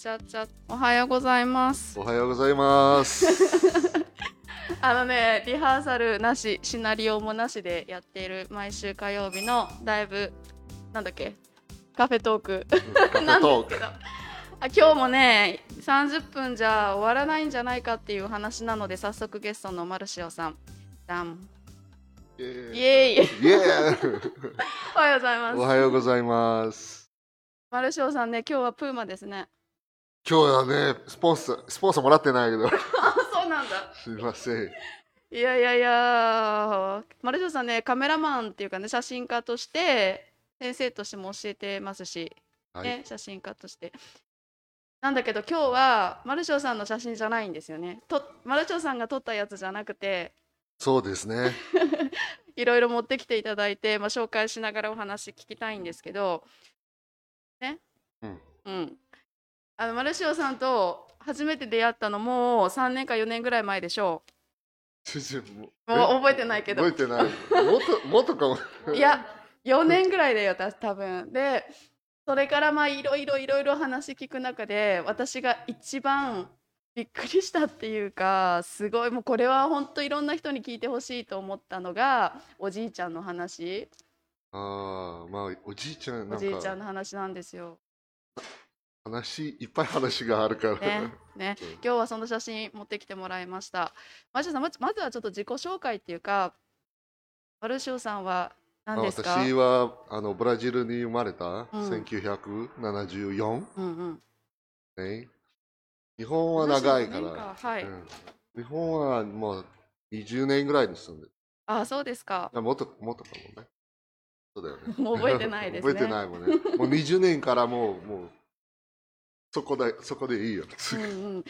ちゃちゃおはようございます。おはようございます。あのねリハーサルなしシナリオもなしでやっている毎週火曜日のライブなんだっけ？カフェトーク。カフなんェトーク。ですけど。あ今日もね30分じゃ終わらないんじゃないかっていう話なので早速ゲストのマルシオさん。ダン。イエイ。ーイエーイ。イエーイ。おはようございます。おはようございます。マルシオさんね今日はプーマですね今日はね、スポンサー、スポンサーもらってないけど、あそうなんだ。すみません。いやいやいやマルシオさんねカメラマンっていうかね写真家として先生としても教えてますし、はい、ね、写真家として。なんだけど今日はマルシオさんの写真じゃないんですよね。とマルシオさんが撮ったやつじゃなくてそうですね。いろいろ持ってきていただいて、まあ、紹介しながらお話聞きたいんですけどね？うん。うんあのマルシオさんと初めて出会ったのもう3年か4年ぐらい前でしょうもう覚えてないけど覚えてない。もっと、もっとかも。いや4年ぐらいだよ私多分でそれからまあいろいろいろいろ話聞く中で私が一番びっくりしたっていうかすごいもうこれは本当いろんな人に聞いてほしいと思ったのがおじいちゃんの話ああ、まあ、おじいちゃん、おなんか、じいちゃんの話なんですよ。話、いっぱい話があるから。ねねうん今日はその写真持ってきてもらいました。マルシオさんまずはちょっと自己紹介っていうかマルシオさんは何ですか？私はあのブラジルに生まれた、うん1974うんうん、年。日本は長いか74年ら。はい、うん日本はもう20年ぐらいに住んでる。あそうですか。あもっと、もっとかもね。そうだよね。もう覚えてないですね 覚えてないもんね。もう20年からもう、もう、そこで、そこでいいよ。うんうん、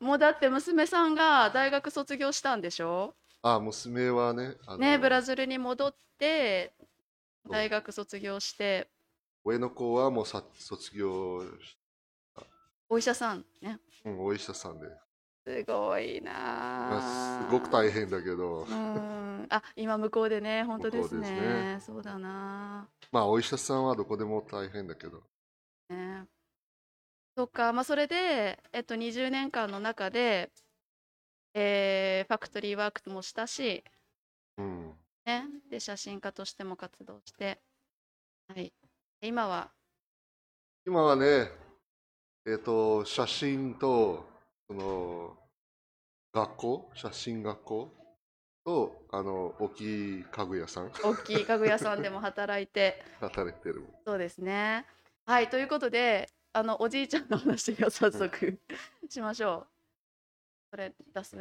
もうだって娘さんが大学卒業したんでしょ？あ、娘はね、ねブラジルに戻って大学卒業して。上の子はもうさ卒業し、お医者さんね。うん、お医者さんで。すごいなまああ、すごく大変だけど、うん。あ今向こうでね本当ですね。ね。そうだなまあ、お医者さんはどこでも大変だけど。ねそっか。まあそれで、えっと、20年間の中で、えーファクトリーワークもしたし、うん。ね、で写真家としても活動して、はい、で今は？今はね、えっ、と、写真と、その、学校、写真学校？と、あの、大きい家具屋さん、大きい家具屋さんでも働いて。働いてる。そうですね。はい。ということであのおじいちゃんの話を早速しましょう。それ出す？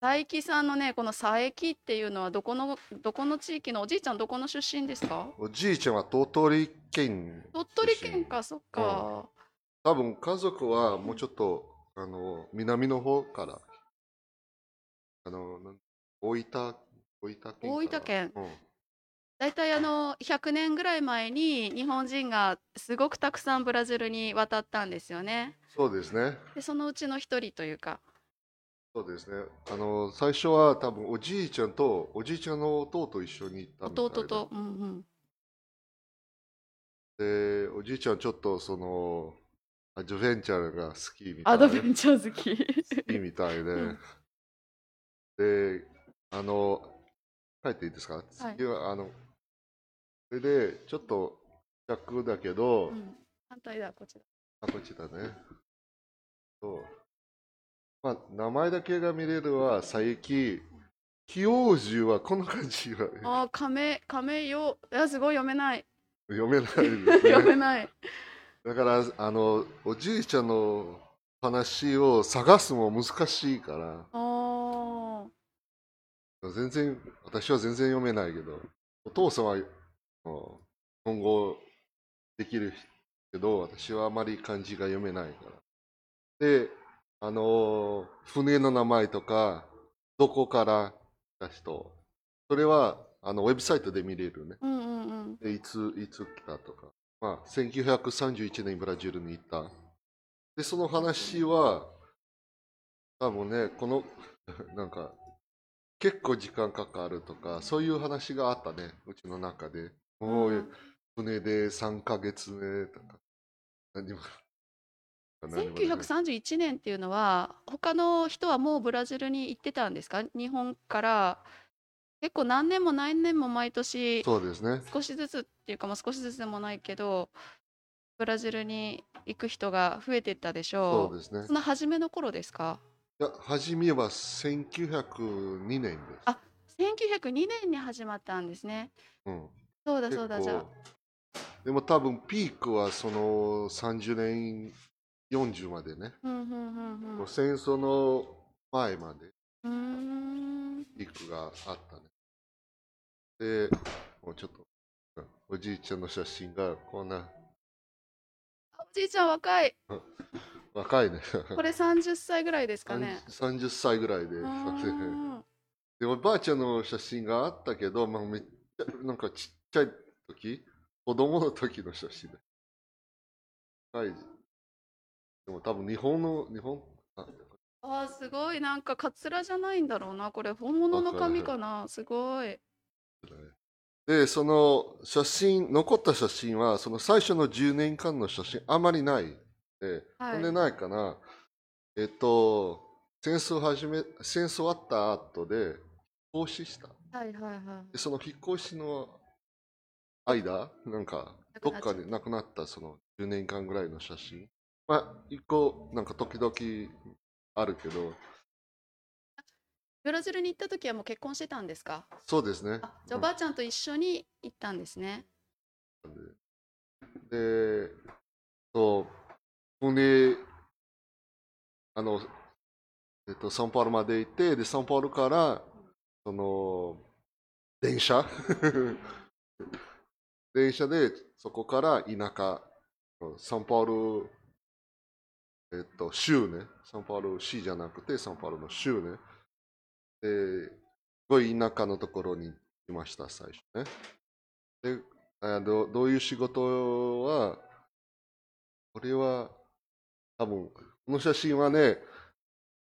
はい。佐伯さんのねこの佐伯っていうのはどこのどこの地域のおじいちゃんどこの出身ですか？おじいちゃんは鳥取県。鳥取県かそっか、多分家族はもうちょっと、あの、南の方から、あの、大分、大分県。大分県。うん。大体あの100年ぐらい前に日本人がすごくたくさんブラジルに渡ったんですよね。そうですね。でそのうちの一人というか。そうですね。あの、最初は多分おじいちゃんと、おじいちゃんの弟と一緒に行ったみたい弟と、うんうん、で、おじいちゃんちょっとその、アドベンチャーが好きみたいアドベンチャー好き。好きみたいで、うん。で、あの、書いていいですか？次は、あの、それで、ちょっと逆だけど、うん。反対だこっちだあ、こっちだね。そう。まあ、名前だけが見れるは、佐伯、清寿はこんな感じはあー亀亀よ。いやすごい読めない。読めないです 読めね。ない。だから、あの、おじいちゃんの話を探すも難しいから、あー。全然、私は全然読めないけど、お父さんは、うん今後できるけど、私はあまり漢字が読めないから。で、あの、船の名前とか、どこから来た人、それは、あの、ウェブサイトで見れるね。うんうんうんでいつ、いつ来たとか。まあ、1931年ブラジルに行った。で、その話は、多分ね、この、なんか、結構時間かかるとか、そういう話があったね、うちの中で。もう、船で3ヶ月ねとか。何も何もない1931年っていうのは他の人はもうブラジルに行ってたんですか？日本から結構何年も何年も毎年そうですね。少しずつっていうかまあ少しずつでもないけどブラジルに行く人が増えてったでしそょううですね。その初めの頃ですか？いや、初めは1902年です。あ1902年に始まったんですねうん、そうだそうだじゃあ。でも多分ピークはその30年、40までね。うんうんうんうん。戦争の前までピークがあったね。で、もうちょっと、おじいちゃんの写真がこんな。おじいちゃん若い。若いね。これ30歳ぐらいですかね。30歳ぐらいで。でおばあちゃんの写真があったけど、まあ、めっちゃなんかちっちゃい時？子供の時の写真で。はい。でも多分日本の、日本、ああーすごいなんかカツラじゃないんだろうなこれ本物の髪かなすごいで、その写真、残った写真は、その最初の10年間の写真、あまりない。で、はいでないかな。えっと、戦争始め、戦争あった後で、引っ越しした。はいはいはいで、その引っ越しの間、なんか、どっかで亡くなったその10年間ぐらいの写真？まあ、一個、なんか時々あるけど、ブラジルに行った時はもう結婚してたんですか？そうですね。あじゃあおばあちゃんと一緒に行ったんですね。で、そう、船、あの、えっと、サンパウロまで行って、で、サンパウロから、その、電車？電車で、そこから田舎、サンパウロ、えっと、州ね、サンパウロ市じゃなくて、サンパウロの州ね。で、すごい田舎のところにいました、最初ね。で、あどどういう仕事は、これは、多分この写真はね、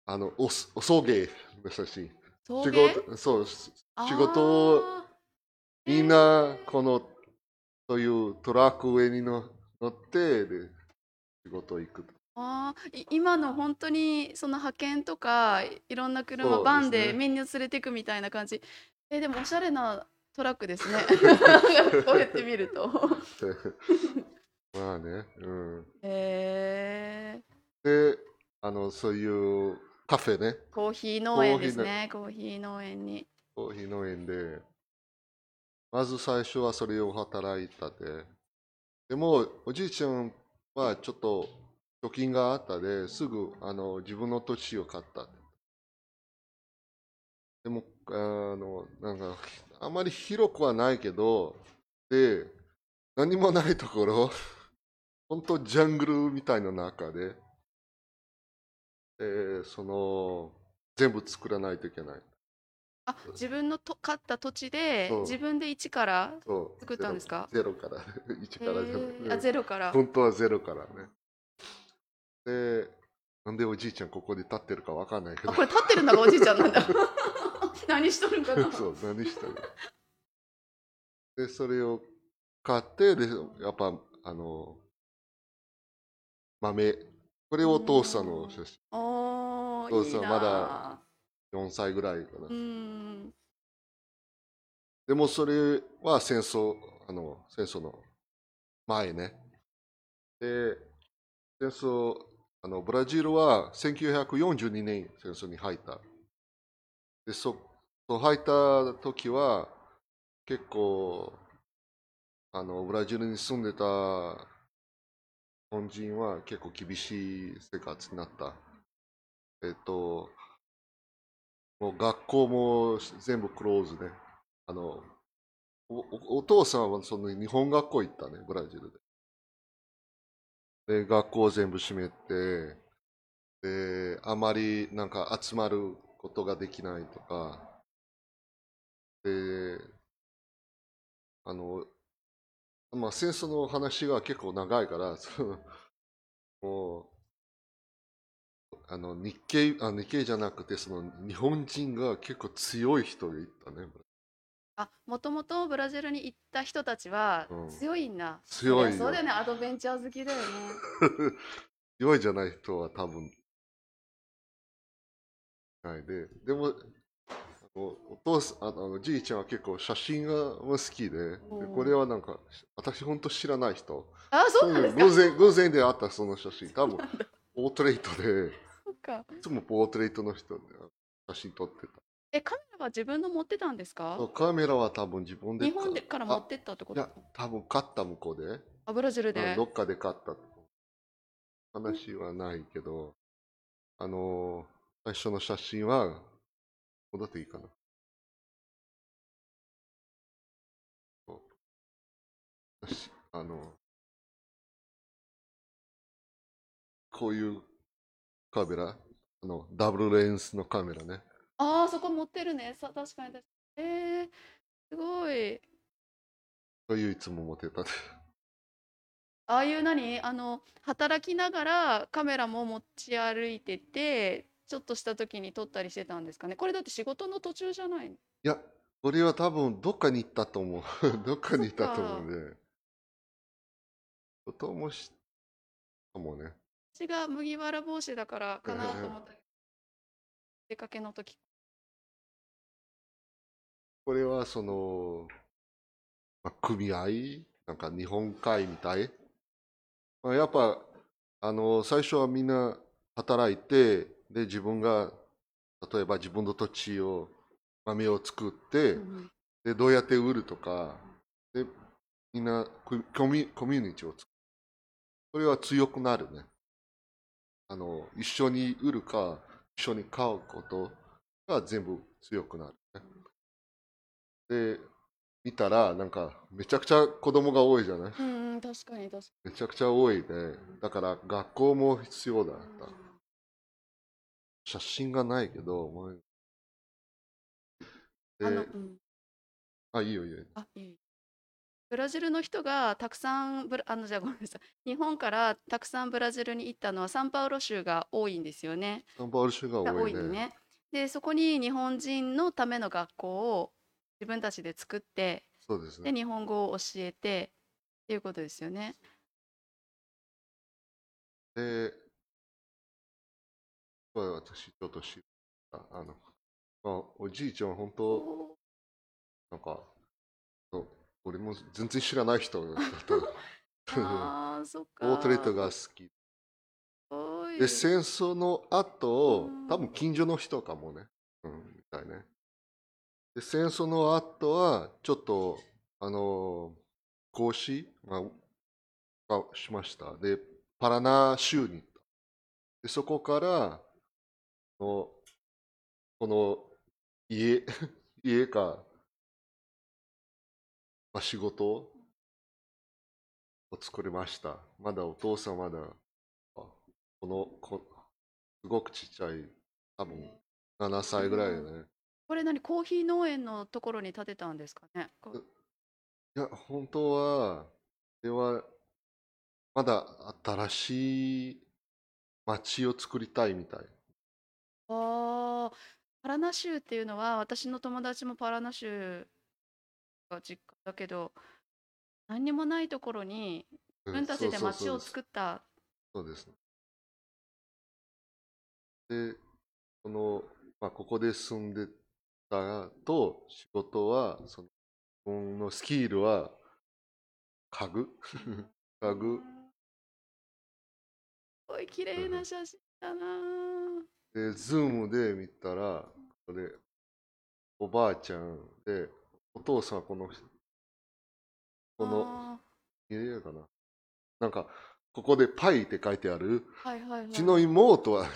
あの、おすお送迎の写真。仕事、そう、仕事をみんな、この、そういうトラック上にの乗って、で、仕事行く。あ今の本当にその派遣とかいいろんな車、バンでみんな連れてくみたいな感じ。えでもおしゃれなトラックですね。こうやって見ると。まあね、うん。へえで、あの、そういうカフェね、コーヒー農園ですね。コーヒー農園に。コーヒー農園で、まず最初はそれを働いたで、でも、おじいちゃんはちょっと貯金があったで、すぐあの自分の土地を買った。でも、あの、なんか、あまり広くはないけど、で、何もないところ、本当ジャングルみたいな中で、でその、全部作らないといけない。あ自分のと買った土地でそう。自分で一からそう。作ったんですか？ゼロゼロから、1からゼロへーあゼロから。本当はゼロからね。で、なんでおじいちゃんここで立ってるかわかんないけど。あ、これ立ってるのがおじいちゃんなんだ。何しとるんかな？そう、何してる。で、それを買って、で、やっぱ、あの、豆。これお父さんの写真。おーいいなそうそうまだ4歳ぐらいかなう。んでもそれは戦争、あの、戦争の前ね。で、戦争、あの、ブラジルは1942年戦争に入った。で、そ、そう入った時は、結構、あの、ブラジルに住んでた日本人は結構厳しい生活になった。えっと、もう学校も全部クローズね。あの、おおお父さんはその日本学校行ったね、ブラジルで。で、学校全部閉めて、で、あまりなんか集まることができないとか、で、あの、まあ戦争の話が結構長いから、そのもう、あの日系あ日系じゃなくてその日本人が結構強い人がいたね。あ、もともとブラジルに行った人たちはうん強いんだ。強いよそうだよね、アドベンチャー好きだよね。強いじゃない人は多分ないで、でも、あのお父さん、あのあのじいちゃんは結構写真が好きで、でこれはなんか、私本当知らない人。あ、そうなんですか？偶然、偶然で会ったその写真、多分 ポートレートで、か。いつもポートレートの人で写真撮ってた。え、カメラは自分の持ってたんですか？そうカメラは多分自分で日本でから持ってったってこと？いや、多分買った向こうで。あ、ブラジルで？どっかで買った話はないけど、あのー最初の写真は、戻っていいかな。そう私あの、こういうカメラ、あの、ダブルレンスのカメラね。ああ、そこ持ってるね。さ、確かに確かに。えー、すごい。そういういつも持ってた。ああいう何？あの、働きながらカメラも持ち歩いてて、ちょっとした時に撮ったりしてたんですかね？これだって仕事の途中じゃないの？いや、これは多分どっかに行ったと思う。どっかに行ったと思うんで。こともし、かもね。私が麦わら帽子だからかなええと思った。出かけの時。これはその、まあ、組合？なんか日本海みたい？まあ、やっぱ、あの、最初はみんな働いて、で、自分が、例えば自分の土地を、豆を作って、うんで、どうやって売るとか、で、みんなココミュコミュニティを作る。それは強くなるね。あの、一緒に売るか、一緒に買うことが全部強くなる、ね。で、見たら、なんか、めちゃくちゃ子供が多いじゃない？うんうん、確かに確かめちゃくちゃ多いで、だから学校も必要だっに。た。写真がないけど、前あうん。あ、いいよいいよ。あ、いい。ブラジルの人がたくさんブラ、あの、じゃあごめんなさい。日本からたくさんブラジルに行ったのはサンパウロ州が多いんですよね。サンパウロ州がが多いね。多いのね。で、そこに日本人のための学校を自分たちで作って、で、そうですね。日本語を教えてっていうことですよね。で、まあ私ちょっと知った。あの、まあ、おじいちゃんは本当、おなんか、そう俺も全然知らない人だった。ああ、そっか。ポートレートが好き。で、戦争の後うん、多分近所の人かもね。うん、みたいね。で、戦争の後は、ちょっと、あの、講師、まあ、がしました。で、パラナ州に行った。で、そこから、のこの家、家か、まあ、仕事を作りました。まだお父さんまだ、あこの、こすごくちっちゃい、多分7歳ぐらいだね。これ何コーヒー農園のところに建てたんですかね？いや、本当は、では、まだ新しい街を作りたいみたい。ああ、パラナ州っていうのは私の友達もパラナ州が実家だけど何にもないところに自分たちで街を作った。そうですね。で、この、まあ、ここで住んでたと、仕事は、その、自分のスキルは、家具？家具？すごい綺麗な写真だなあ。で、ズームで見たら、これ、おばあちゃんで、お父さんはこの人、この、あ見えるかななんか、ここでパイって書いてある。ーはいはいはうい。ちの妹は、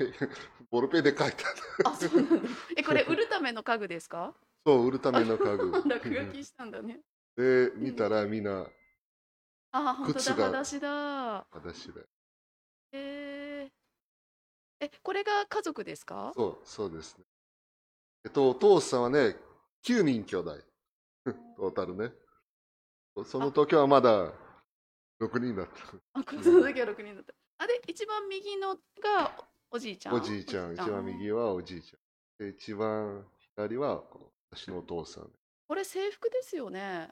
ボールペンで書いてある。あ、そうなんだ。え、これ売るための家具ですか？そう、売るための家具。落書きしたんだね。で、見たらみんな、あ、本当だ、裸足だ。私で。えー、え、これが家族ですか？そう、そうですね。えっと、お父さんはね、9人兄弟。トータルね。その時はまだ6人だっあ、この時は6人だった。あれ、一番右のがおおじいちゃた。んおじいちゃん、一番右はおじいちゃん。で、一番左は私のお父さん。これ制服ですよね。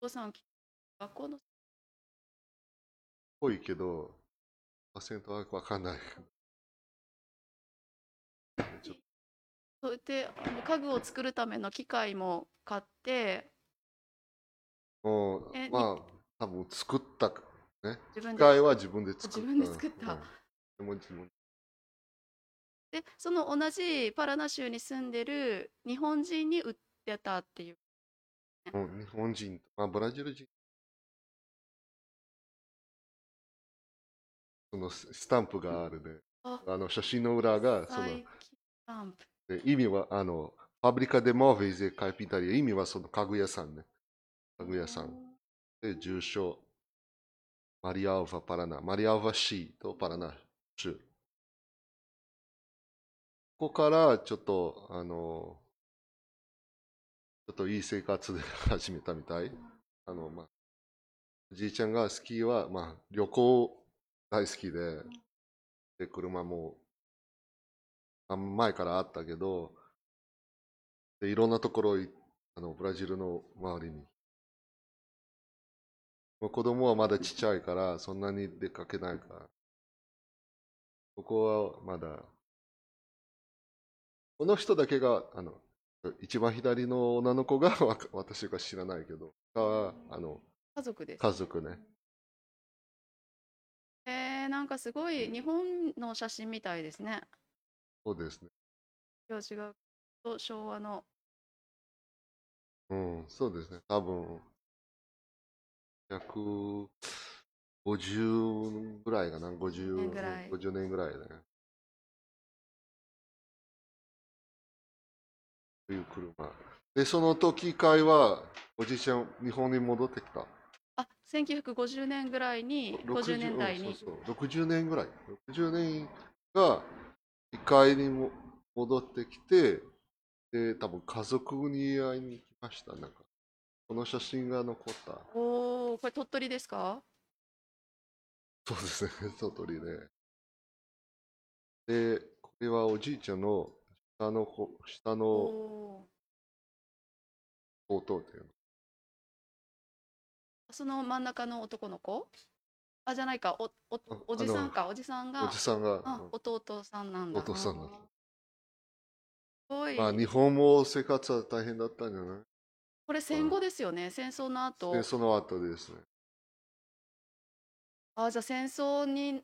お父さん、学校のぽいけど、パーセントはわかんない。それであの家具を作るための機械も買ってうえまあ、多分作った、ね。自分で機械は自分で作った。自分で作ったうんでも自分でその同じパラナ州に住んでる日本人に売ってたっていうもう日本人、まあ、ブラジル人。そのススタンプがあるね。ああの写真の裏が、その最近スタンプで意味は、あの、ファブリカでモーベイゼカイピタリア、意味はその家具屋さんね。家具屋さん。で、住所、マリアウファパラナ、マリアウファシーとパラナ州。ここからちょっと、あの、ちょっといい生活で始めたみたい。あの、まあ、おじいちゃんが好きは、まあ、旅行大好きで、で、車も、前からあったけど、で、いろんなところ、あの、ブラジルの周りに。もう子供はまだちっちゃいから、そんなに出かけないから。ここはまだ、この人だけが、あの、一番左の女の子が 私が知らないけど、あの、家族です家族ね。えー、なんかすごい日本の写真みたいですねそうですね。今日違うと昭和のうん、そうですね。多分、150ぐらいかな。50年ぐらい50年ぐらいだね。という車。で、その時会は、おじいちゃん、日本に戻ってきた？あ1950年ぐらいに50年代にうんそうそう60年ぐらい。60年が一回にも戻ってきて、で、多分家族に会いに来ました。なんか、この写真が残った。おおこれ鳥取ですか？そうですね、鳥取で。で、これはおじいちゃんの下の子、下おのお弟っていうの。ーその真ん中の男の子？あじゃないか。おおあおじさんか。おじさんがおじさんが、あうん。弟さんなんだ。弟さんだあーすごい、まあ、日本も生活は大変だったんじゃない？これ戦後ですよね戦争の後。で、その後ですね。あじゃあ戦争に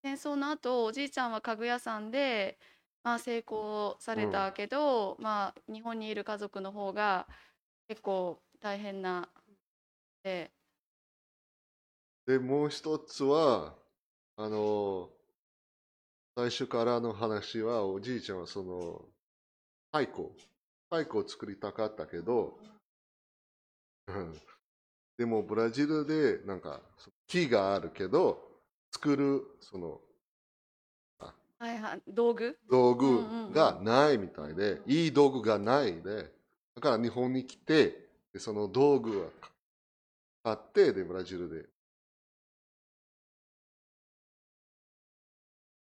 戦争の後おじいちゃんは家具屋さんで、まあ、成功されたけど、まあ、日本にいる家族の方が結構大変な。で。で、もう一つは、あの、最初からの話は、おじいちゃんはその、太鼓、太鼓を作りたかったけど、うんでもブラジルで、なんか、木があるけど、作る、その、はいはい道具？道うんうんうん。具がないみたいで、いい道具がないで、だから日本に来て、でその道具は買って、で、ブラジルで。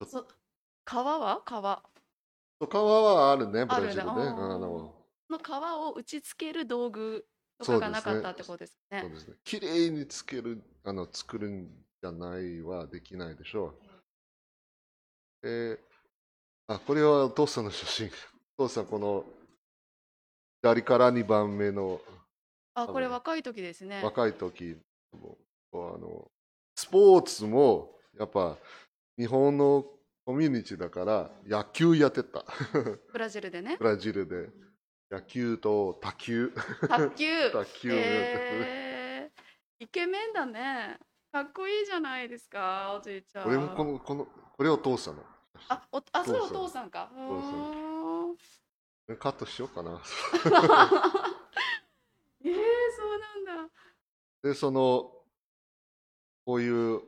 そ川は？川。川はあるね、ブラジルね。あー。あの。の川を打ち付ける道具とかがなかったってことですねそうですね。綺麗につける、あの、作るんじゃないはできないでしょう。えあ、これはお父さんの写真。お父さん、この、左から2番目のあこれ若い時ですね若い時も、あの、スポーツも、やっぱ、日本のコミュニティだから、野球やってた。ブラジルでねブラジルで。野球と卓球。卓球。卓球。えー、イケメンだね。かっこいいじゃないですかおじいちゃん。これもこの、この、これはお父さんの。あおあそれお父さんか。父さんうー。んカットしようかな。えー、そうなんだ。で、その、こういう、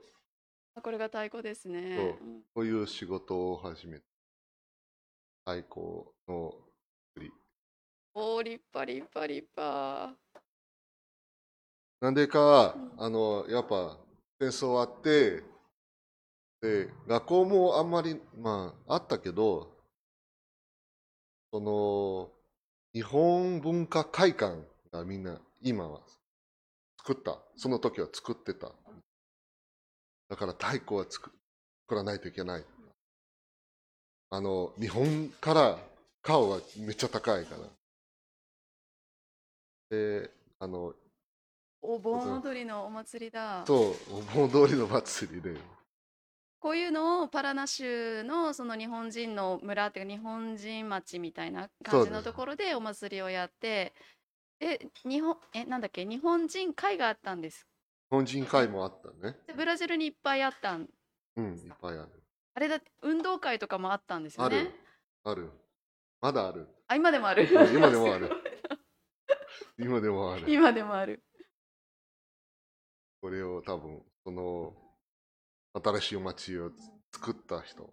あこれが太鼓ですね。こういう仕事を始めた。太鼓のおー立派立派立派なんでかうん、あの、やっぱ戦争あって、で、学校もあんまり、まあ、あったけど、その、日本文化会館がみんな今は作った。その時は作ってた。だから太鼓は作作らないといけない。あの、日本から顔がめっちゃ高いから。で、あの、お盆踊りのお祭りだ。そう、お盆通りの祭りで。こういうのをパラナ州のその日本人の村っていうか日本人町みたいな感じのところでお祭りをやって、で、日本、え、なんだっけ、日本人会があったんです。日本人会もあったね。でブラジルにいっぱいあったん。うん、いっぱいある。あれだって運動会とかもあったんですよねある。。ある。まだある。あ、今でもある。うん今でもある 今でもある。今でもある。これを多分、その、新しい街を作った人。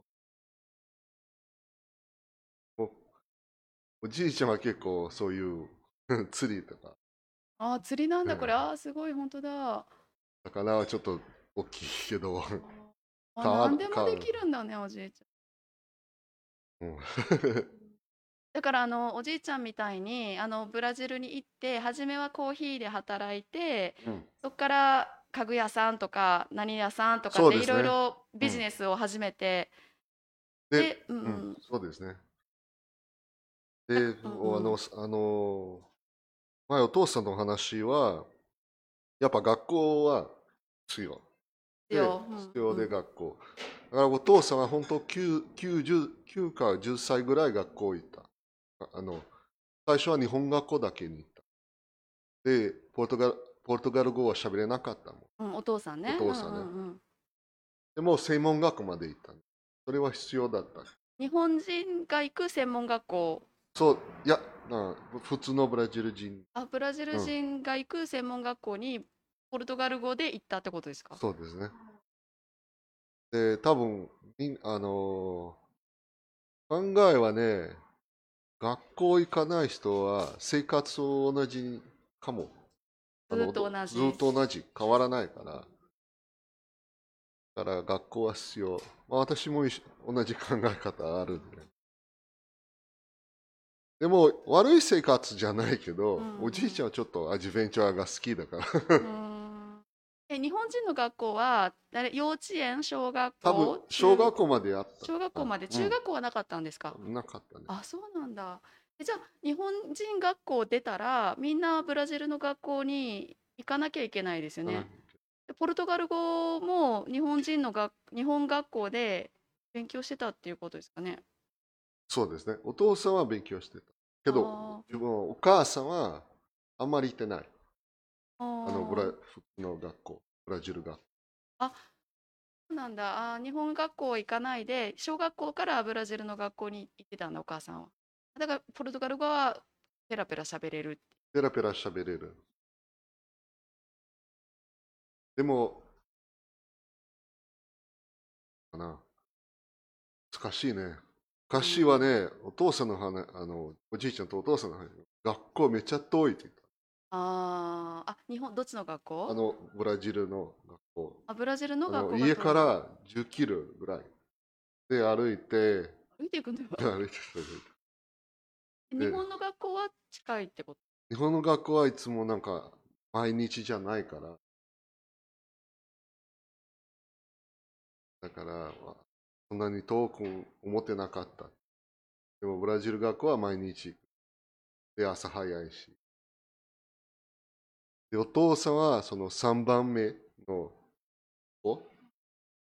おおじいちゃんは結構そういう 釣りとか、あ、釣りなんだ、これ。うんあー、すごい、本当だ。魚はちょっと大きいけど、あ、変わる何でもできるんだね、おじいちゃん。うんだからあのおじいちゃんみたいにあのブラジルに行って初めはコーヒーで働いてうんそこから家具屋さんとか何屋さんとかでいろいろビジネスを始めて、でで、うんううんん、そうですね。で、うんうんあの、あの、前お父さんの話は、やっぱ学校は必要。でようん必要でうん学校。だからお父さんは本当 9, 9, 10 9か10歳ぐらい学校行った。ああの最初は日本学校だけに行った。で、ポルトガルポルトガル語は喋れなかったもん。うんお父さんねお父さんねうんうんうんでも専門学校まで行った。それは必要だった。日本人が行く専門学校そう、いや、な普通のブラジル人、あブラジル人が行く専門学校にポルトガル語で行ったってことですか？そうですね。で、多分あのー考えはね、学校行かない人は生活同じかも。あのずっと同じずっと同じ。変わらないから。だから学校は必要。まあ、私も一緒同じ考え方あるんで。でも悪い生活じゃないけど、うんおじいちゃんはちょっとアドベンチャーが好きだから。うーんえ日本人の学校は誰幼稚園小学校多分小学校まであった。小学校まで？うん中学校はなかったんですか、なかったね。あそうなんだえじゃあ日本人学校出たらみんなブラジルの学校に行かなきゃいけないですよね、でポルトガル語も日本人の学日本学校で勉強してたっていうことですかね？そうですね。お父さんは勉強してた。けどあ、自分お母さんはあんまり行ってない。ああのブラの学校、ブラジル学校。そうなんだあー日本学校行かないで小学校からブラジルの学校に行ってたんだお母さんはだからポルトガル語はペラペラ喋れるペラペラ喋れる。でも、かな。難しいね。昔はね、お父さんの話、あの、おじいちゃんとお父さんの話、学校めっちゃ遠いって言っあーあ日本どっちの学あの、ブラジルの学校。あブラジルのあ学校家から10キロぐらいで歩いて、歩いていくんだよ 歩いて歩いて日本の学校は近いってこと？日本の学校はいつもなんか毎日じゃないから。だから、そんなに遠く思ってなかった。でもブラジル学校は毎日。で、朝早いし。で、お父さんはその3番目の子。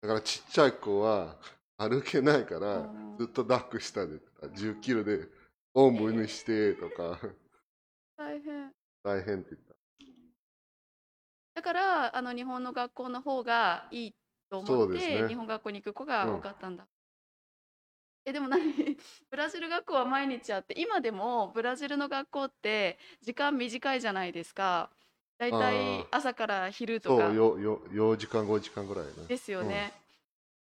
だからちっちゃい子は歩けないからうん、ずっと抱っこしたで、10キロでおんぶにしてとか、大変。大変って言った。だからあの日本の学校の方がいいと思っそうですね。て日本学校に行く子がうん。多かったんだ、えでも何？ブラジル学校は毎日あって今でもブラジルの学校って時間短いじゃないですかだいたいあー朝から昼とそかうよよ4時間5時間ぐらいね。ですよね、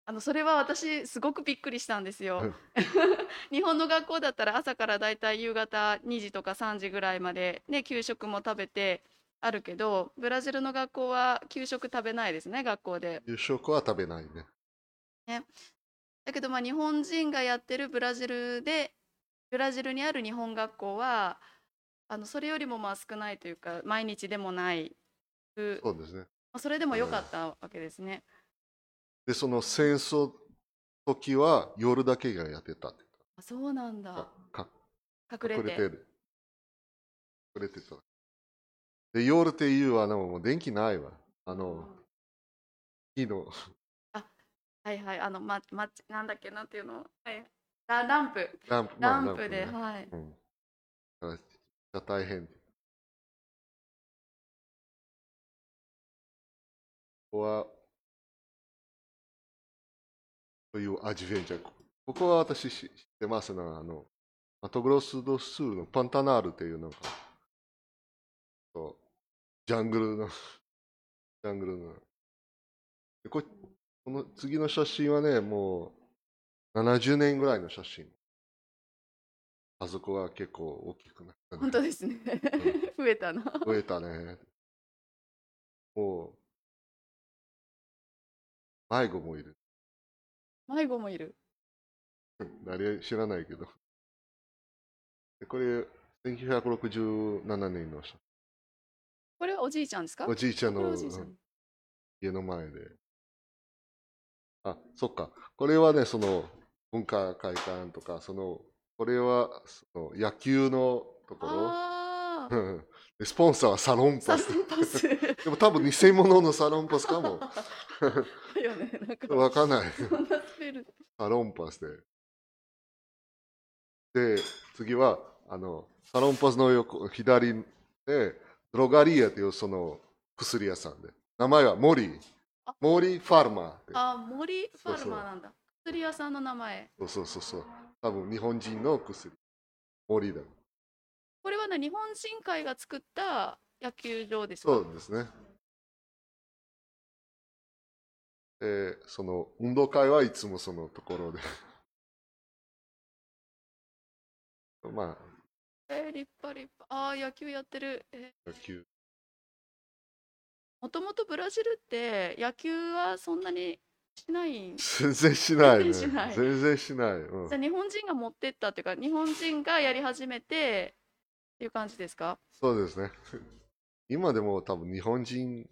あのそれは私すごくびっくりしたんですよ。うん。日本の学校だったら朝からだいたい夕方2時とか3時ぐらいまでね給食も食べてあるけどブラジルの学校は給食食べないですね学校で。夕食は食べないね。だけどまあ日本人がやってるブラジルでブラジルにある日本学校はあのそれよりもまあ少ないというか毎日でもないくそうですね。まあそれでも良かったわけですね。で、その戦争時は夜だけがやってたってあそうなんだ。た。か隠れて。隠れてる。隠れてた。で、夜っていうは、でももう電気ないわ。あの、火の、はいはいあのままなんだっけなんていうのはいラランプランプ、まあランプで、ねはい。うん。ゃ大変。ここは、というアジベンチャー。ここは私知知ってますな。あの、マトグロスドスールのパンタナールっていうなんか、そうジャングルの、ジャングルの。でここの次の写真はね、もう70年ぐらいの写真。あそこは結構大きくなったね、本当ですね。増えたな。増えたね。もう、迷子もいる。迷子もいる。誰知らないけど。でこれ、1967年の写これはおじいちゃんですか？おじいちゃんこれのおじいちゃん。家の前で。あ、そっか。これはね、その文化会館とか、その、これはその野球のところ。ああ。う んでスポンサーはサロンサパス。でも多分偽物のサロンパスかも。だよね。なんかわかんない。サロンパスで。で、次は、あの、サロンパスの横、左で、ドロガリアというその薬屋さんで。名前はモリあ。モリファーマーって。あ、森ファそうそうルマーなんだ。薬屋さんの名前。そうそうそうそう。多分日本人の薬。モリだ。これはね、日本人会が作った野球場ですか？そうですね。で、その運動会はいつもそのところで。まえー、立派立派。ああ、野球やってる。えあ、野球。もともとブラジルって野球はそんなにしないん全然しないね。全然しない全然しない。うんじゃあ日本人が持ってったっていうか日本人がやり始めてっていう感じですか？そうですね。今でも多分日本人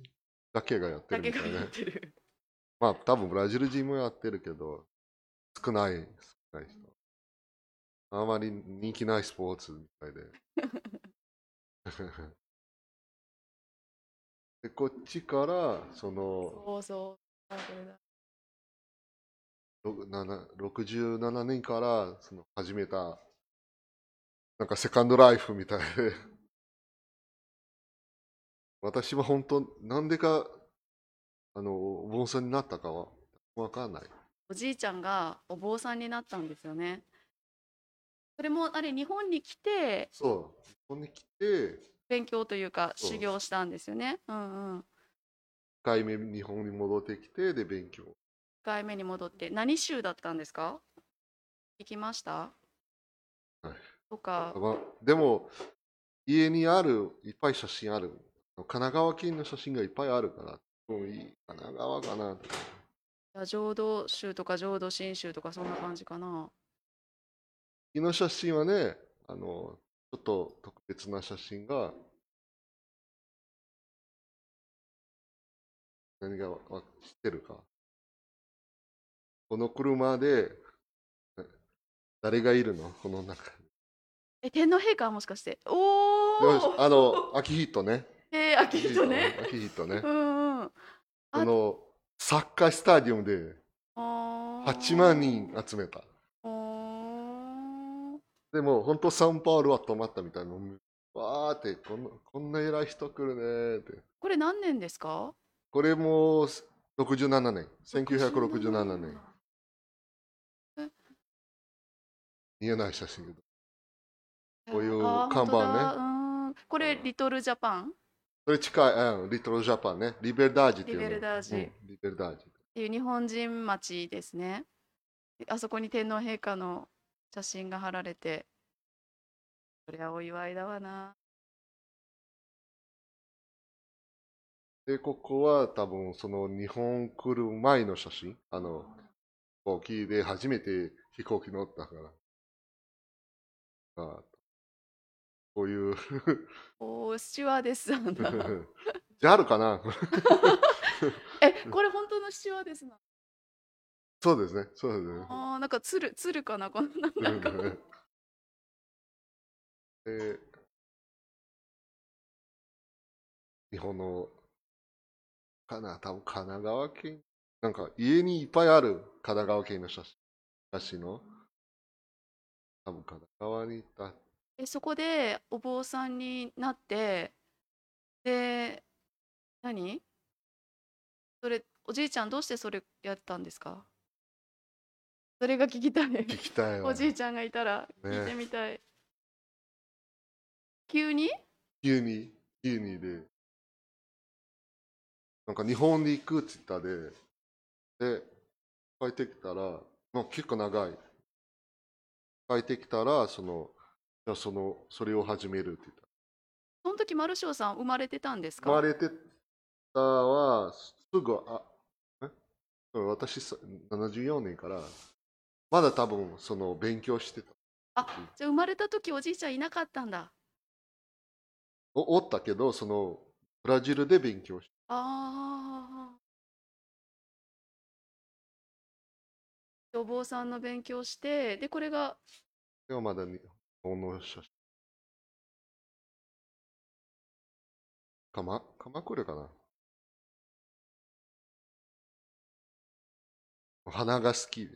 だけがやってだけがやっるみたいね。てる。まあ多分ブラジル人もやってるけど、少ない、少ない人。あまり人気ないスポーツみたいで。で、こっちから、その、そうそう。あこれだろなな67年からその始めた、なんかセカンドライフみたいで、私は本当、なんでか、あの、お坊さんになったかはわかんない。おじいちゃんがお坊さんになったんですよね。それもあれ日本に来てそう、ここに来て、勉強というか修行したんですよね。うんうん。1回目日本に戻ってきて、で、勉強。1回目に戻って何州だったんですか？行きました？はいとかまあ、でも、家にある、いっぱい写真ある。神奈川県の写真がいっぱいあるから、もういい神奈川かな浄土宗とか浄土真宗とかそんな感じかな。次の写真はね、あの、ちょっと特別な写真が、何が知ってるか。この車で、え誰がいるの？この中え天皇陛下はもしかして？おおあの、秋人ね。えー、秋人ね。秋人ね う。んうん。このサッカースタジアムで8 8万人集めた。でも、本当サンパウロは止まったみたいな。わーってこんな、こんな偉い人来るねーって。これ何年ですか？これも67年。1967年。見えない写真。こういう看板ねこれリトルジャパンっそれ近い、うん、リトルジャパンね。リベルダージってい。リベルダージうんリベルダージ。ていう日本人町ですね。あそこに天皇陛下の写真が貼られて、そりゃお祝いだわな。で、ここは多分その日本来る前の写真。あの、飛行機で初めて飛行機乗ったから。あこういう。おースチュワーデスなんだ。じゃああるかなえ、これ本当のスチュワーデスな。のそうですねそうですね。あーなんかつる、つるかなこんな、なんか。で日本のかな多分神奈川県。なんか家にいっぱいある神奈川県の写真の多分神奈川にいた。え、そこでお坊さんになって、で、何？それ、おじいちゃんどうしてそれやったんですか？それが聞きたい。聞きたいわ。おじいちゃんがいたら聞いてみたい。急に？急に急にで。なんか日本に行くって言ったで。で帰ってきたら、まあ、結構長い帰ってきたらそのじゃあそのそれを始めるって言ったその時マルショーさん生まれてたんですか？生まれてたはすぐあえ？うん私さ74年からまだ多分その勉強してたじゃあ生まれた時おじいちゃんいなかったんだ。おおったけどそのブラジルで勉強してああ。お坊さんの勉強して、で、これが、でもまだ日本の写真かま鎌倉かな。花が好き。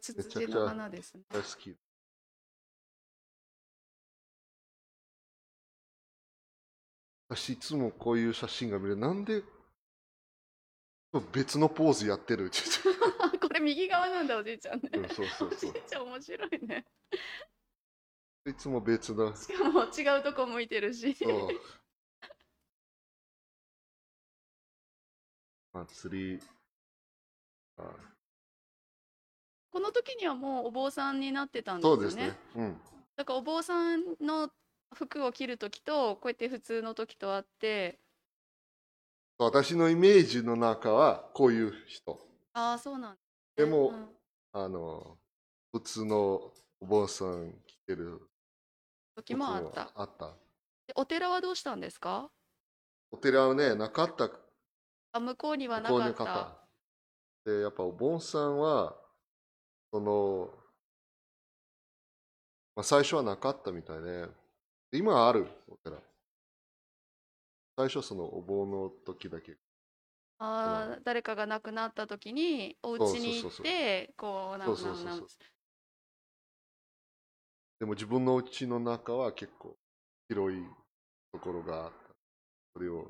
ツツジの花ですね。が好き。私いつもこういう写真が見る。なんで別のポーズやってる？れ右側なんだ、おじいちゃんね。言って、うん、そうおそうそじいうちゃん面白いね。いつも別のしかも違うとこ向いてるし。そう。祭り。あこの時にはもうお坊さんになってたんですよね。そうですね。うん。だからお坊さんの服を着る時とこうやって普通の時とあって私のイメージの中はこういう人。ああそうなんでも、うんあの、普通のお坊さん着てる時もあったあった。でお寺はどうしたんですか？お寺はね、なかった。あ向こうにはなかった。で、やっぱお坊さんは、その、まあ、最初はなかったみたいで、で今はあるお寺。最初そのお坊の時だけ。あー誰かが亡くなった時にお家に行ってこうなそうそうそうななそうでも自分の家の中は結構広いところがあった。それを、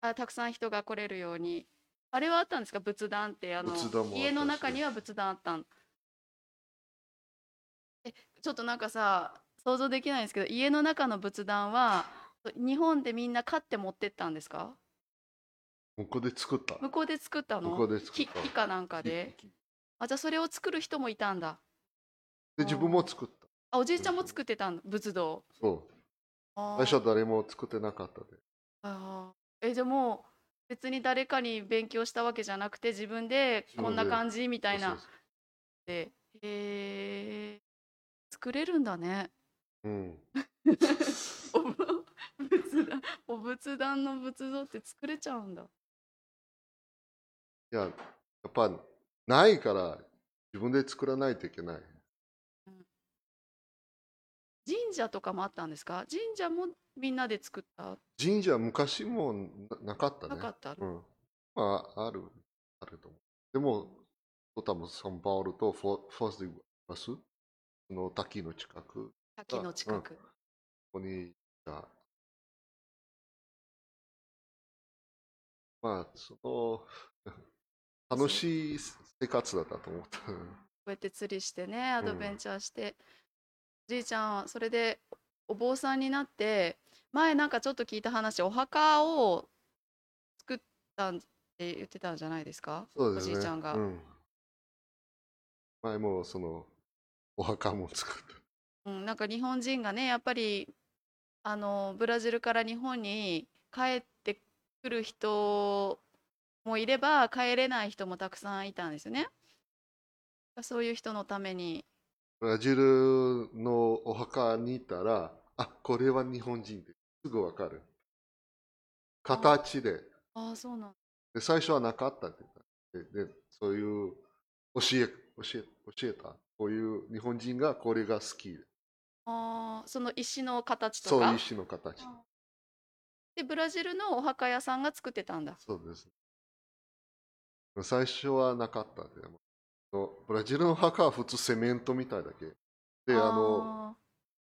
あたくさん人が来れるように。あれはあったんですか？仏壇ってあの家の中には仏壇あったん？えちょっとなんかさ想像できないんですけど家の中の仏壇は日本でみんな買って持ってったんですか？向こうで作った？向こうで作ったの？向こうで作った。木木かなんかで？木あじゃあそれを作る人もいたんだ。で、自分も作った。あおじいちゃんも作ってたん仏像。そう。最初は誰も作ってなかったで。あー。えじゃあもう別に誰かに勉強したわけじゃなくて自分でこんな感じみたいな。でへえ作れるんだね。そううん。おぶ仏壇お仏壇の仏像って作れちゃうんだいや、やっぱないから自分で作らないといけない。神社とかもあったんですか？神社もみんなで作った？神社昔もななかったね。なかったうん。まあ、ある、あると思う。でも、多分サンパウロとフォフォースでバス？その滝の近く、こ滝の近く、こにが、まあ、その、楽しい生活だったと思った。こうやって釣りしてねアドベンチャーして、おじいちゃんそれでお坊さんになって前なんかちょっと聞いた話お墓を作ったんって言ってたんじゃないですか？そうですね。おじいちゃんが、うん。前もその、お墓も作った。うん、なんか日本人がねやっぱりあのブラジルから日本に帰ってくる人もいれば帰れない人もたくさんいたんですよね。そういう人のためにブラジルのお墓に行ったら、あ、これは日本人ってすぐわかる。形で。ああ、そうなんで、最初はなかったって言った。で、でそういう教え、教え、教えた？こういう日本人がこれが好き。ああ、その石の形とそう。石の形。で、ブラジルのお墓屋さんが作ってたんだ。そうです。最初はなかったで。ブラジルの墓は普通セメントみたいだけ。で、あの、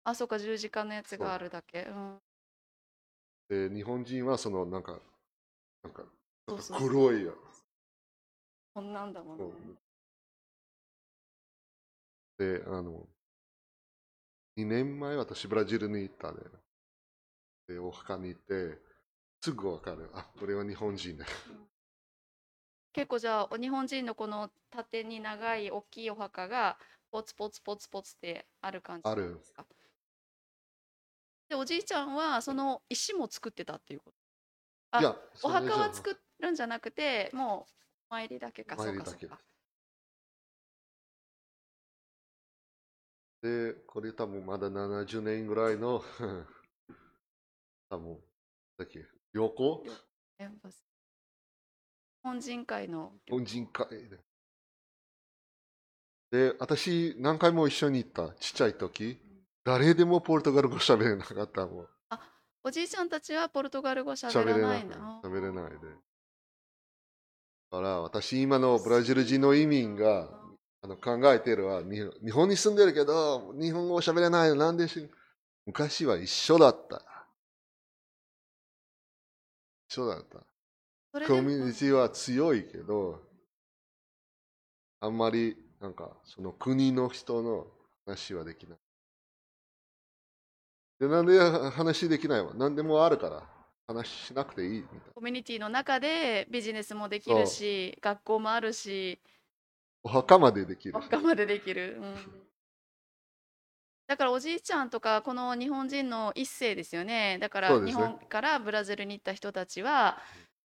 あそうか、十字架のやつがあるだけ。うん。で日本人はそのなんか、なんか、黒いやこんなんだもんね。つ。で、あの、2年前私ブラジルに行ったね。で、お墓に行って、すぐわかる。あ、これは日本人だ。結構じゃあ、日本人のこの縦に長い大きいお墓が、ポツポツポツポツってある感じですか？で、おじいちゃんはその石も作ってたっていうこと？あいや、お墓はる作るんじゃなくて、もうお参りだけか、そうかそうか。で、これ多分まだ70年ぐらいの、多分、だっけ、本人会の日本人会で。で、私、何回も一緒に行った、ちっちゃい時。誰でもポルトガル語喋れなかったもん。おじいちゃんたちはポルトガル語喋喋れない。喋れないで。だから、私、今のブラジル人の移民があの考えてるは、日日本に住んでるけど、日本語を喋れないの、なんでし昔は一緒だった。一緒だった。コミュニティは強いけど、あんまりなんかその国の人の話はできない。で、なんで話できないわ何でもあるから話しなくていいみたいな。コミュニティの中でビジネスもできるし、学校もあるし、お墓までできるお。墓までできる。うんだからおじいちゃんとかこの日本人の一世ですよね。だから日本からブラジルに行った人たちは、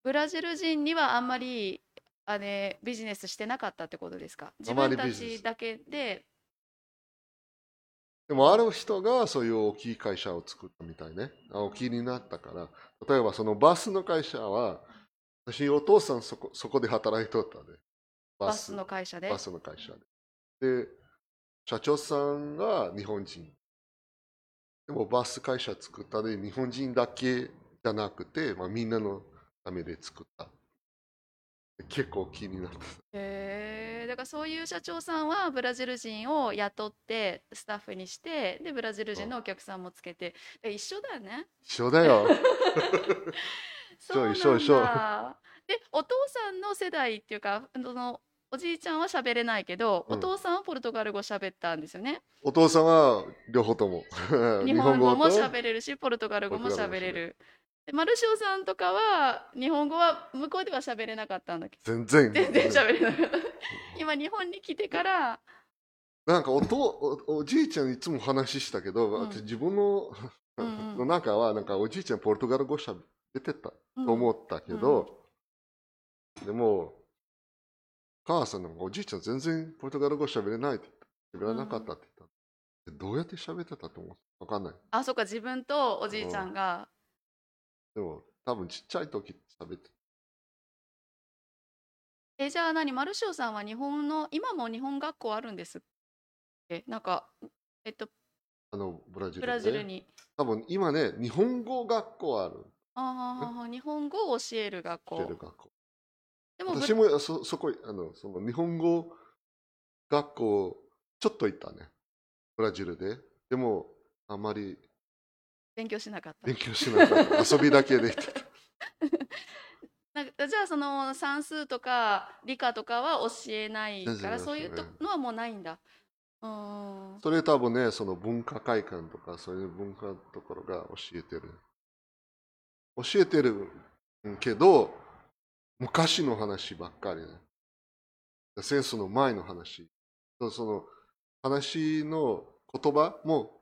ブラジル人にはあんまりあれビジネスしてなかったってことですか？自分たちだけで、でもある人がそういう大きい会社を作ったみたいね。あ大きいになったから。例えばそのバスの会社は、私お父さんそこそこで働いとったで。バスの会社で？バ。スの会社で。で、社長さんが日本人。でもバス会社作ったで日本人だけじゃなくて、まあ、みんなのためで作った。結構気になった。へえだからそういう社長さんはブラジル人を雇ってスタッフにしてでブラジル人のお客さんもつけてで一緒だよね。一緒だよ。そうなん一緒一緒だ。でお父さんの世代っていうかそのおじいちゃんは喋れないけど、うんお父さんはポルトガル語喋ったんですよね。お父さんは両方とも。日本語もと喋れるしポルトガル語も喋れる。でマルシオさんとかは日本語は向こうでは喋れなかったんだけ？ど全然。全然喋れなかった。今日本に来てから。なんかおとおおじいちゃんいつも話したけど、うん。私自分のうんうん。の中はなんかおじいちゃんポルトガル語しゃべってたとうん。思ったけど、でも母さんなんかおじいちゃん全然ポルトガル語しゃべれないって言って喋らなかったって言った、でどうやって喋ってたと思う？わかんない。あ、そっか、自分とおじいちゃんが。でも多分ちっちゃい時喋ってえ、じゃあ何、マルシオさんは日本の、今も日本学校あるんですっけ？なんか、えっと、あのブラジルで？ブラジルに。多分今ね日本語学校ある。あははは日本語を教える学校。教える学校。でもブ私もそそこあのその日本語学校ちょっと行ったね。ブラジルで。でもあまり勉強しなかった勉。強しなかった遊びだけで なんかじゃあその算数とか理科とかは教えないから、そういうとのはもうないんだ。うーん。それ多分ねその文化会館とかそういう文化のところが教えてる教えてるけど昔の話ばっかりね戦争の前の話そその話の言葉も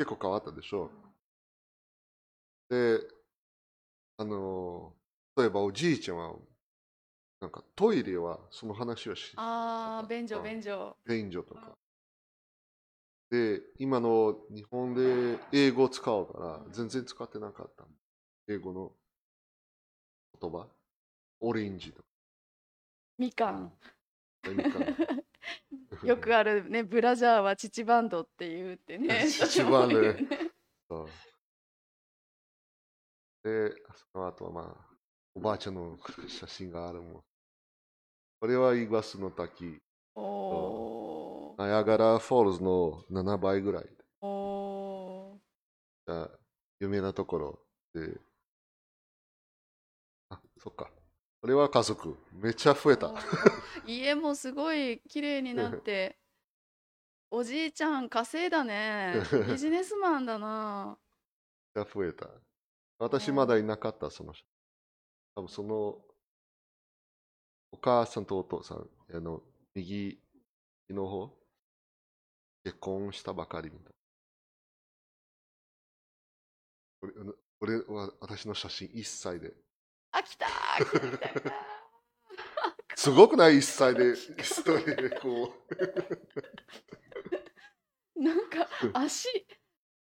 結構変わったでしょ？であの例えばおじいちゃんはなんかトイレはその話をしああ、便所、うん便所。便所とかで、今の日本で英語を使うから、全然使ってなかった。英語の言葉？オレンジとか。みかん。みかんよくあるね、ブラジャーは乳バンドって言うってね。乳 バンドそうで、その後はまあ、おばあちゃんの写真があるもん。これはイグアスの滝。おー Niagara Falls の7倍ぐらい。お有名なところで。あ、そっか。これは家族。めっちゃ増えた。家もすごい綺麗になって。おじいちゃん稼いだね。ビジネスマンだな。めっちゃ増えた。私まだいなかった、その人。多分その、お母さんとお父さん、あの、右の方、結婚したばかりみたい。これ、これは私の写真1歳で。あ、来たすごくない ?1 歳で、一人でこ なんか足、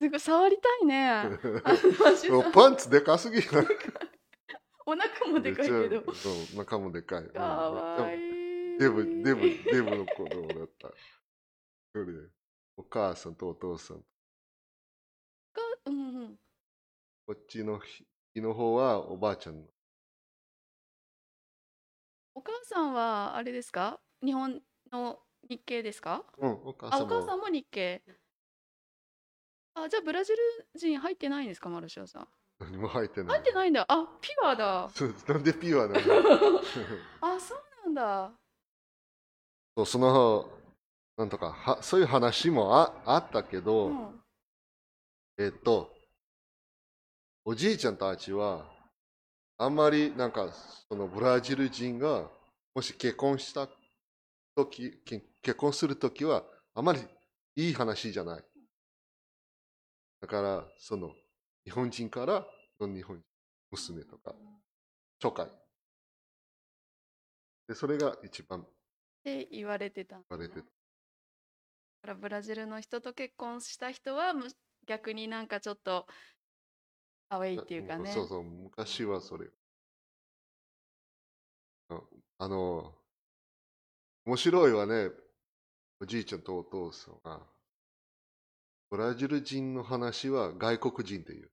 すごい触りたいね。パンツでかすぎる。お腹もでかいけど。そう、中もでかい。かわいい。デブ、デブ、デブの子供だった。一人で。お母さんとお父さん。かうんうん。こっちの日の方はおばあちゃんの。お母さんはあれですか？日本の日系ですか？うん、お母あ、さんも。お母さんも日系。あ、じゃあブラジル人入ってないんですか？マルシオさん。何も入ってな入い。ってないんだ。あ、ピュアだ。そうなんでピュアなの あ、そうなんだ。そうその、なんとかは、そういう話もああったけど、うん。えっと、おじいちゃんたちは、あんまりなんか、そのブラジル人が、もし結婚した時、け結婚するときは、あまりいい話じゃない。だから、その、日本人からの日本人、娘とか、初回。で、それが一番って言われてた。言われてた。だからブラジルの人と結婚した人はむ逆になんかちょっとアウェイっていうかね。そうそう、昔はそれ。ああの、面白いわね、おじいちゃんとお父さんは、ブラジル人の話は外国人っていう。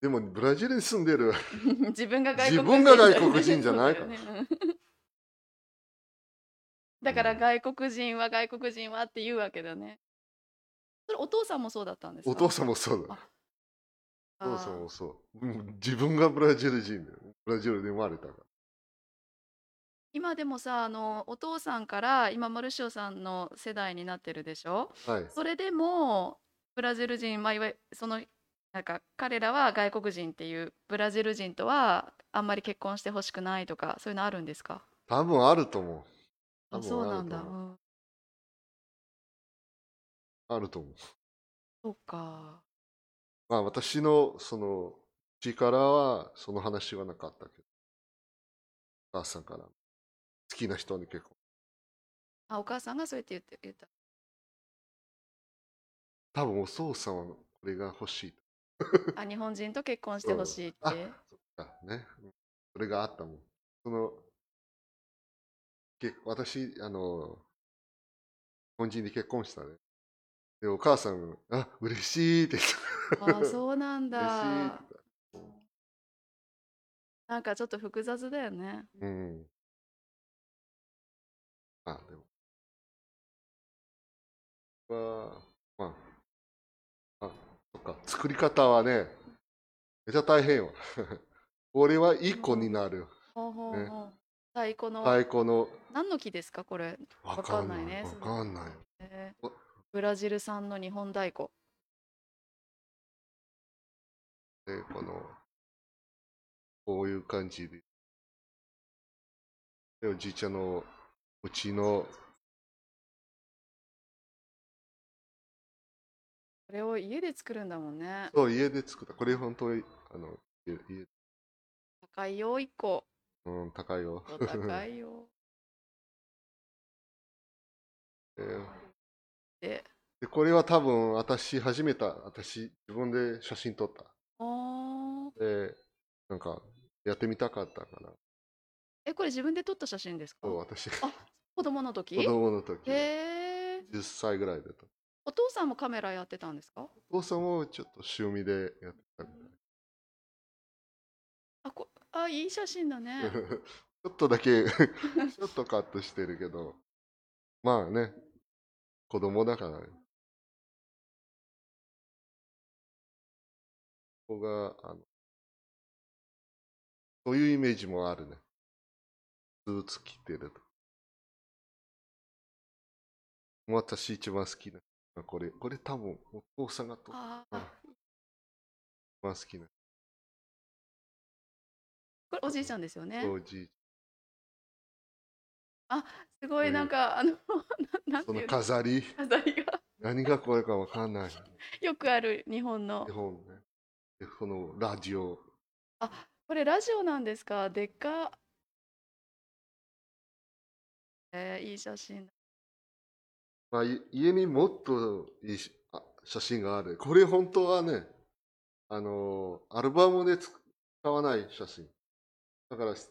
でも、ブラジルに住んでる、自分が外国人自分が外国人じゃないからそうだよねうんだから外国人は外国人はって言うわけだね。それお父さんもそうだったんですか？お父さんもそうだ。あお父さんーもそう。うん自分がブラジル人だよ。ブラジルで生まれたから。今でもさあのお父さんから今マルシオさんの世代になってるでしょ？はい。それでもブラジル人、まあ、いわゆるそのなんか彼らは外国人っていうブラジル人とはあんまり結婚してほしくないとかそういうのあるんですか？多分あると思う。多あ分そうなんだ、うん、あると思う。そうかまあ私のその力はその話はなかったけど、お母さんから好きな人に結婚。あお母さんがそうやって言って言った多分お父さんはこれが欲しい。あ日本人と結婚してほしいって、あそっかね。うんそれがあったもん。その、け私、あの、日本人に結婚したね。で、お母さん、あ、嬉しいって言った。あそうなん嬉しいだって言っなんかちょっと複雑だよね。た。うん。あ、でも。は、まあ、あ、そっか、作り方はね、めちゃ大変よ。これは一個になる。ほうほうほう。ね太鼓の、太鼓の、何の木ですか？これ、わかかんないねわかんない。えーおブラジル産の日本太鼓で、この、こういう感じで。で、おじいちゃんの、うちの、これを家で作るんだもんねそう、家で作った。これ本当に、あの、家、家高いよ1個うん、高いよ。お高いよ えーて。で、これは多分私始めた、私自分で写真撮った。で、なんかやってみたかったから、え、これ自分で撮った写真ですか？そう私、あ子供の時？子供の時、へえ。10歳ぐらいで撮った。お父さんもカメラやってたんですか？お父さんもちょっと趣味でやってたみたい。あこあ、いい写真だね。ちょっとだけ、ちょっとカットしてるけど、まあね、子供だから。ここが、あの、そういうイメージもあるね。スーツ着てると。私一番好きな。これ、これ多分、お父さんがと一番好きな。これおじいちゃんですよね？おじいすごいなんか、あの、ななんその飾り、飾りが何がこれかわかんない。よくある日本の日。本ね。でこのラジオ。これラジオなんですか？でっか？えー、いい写真だ。まあ、い家にもっといいしあ写真がある。これ本当はね、あのーアルバムで使わない写真。だから、捨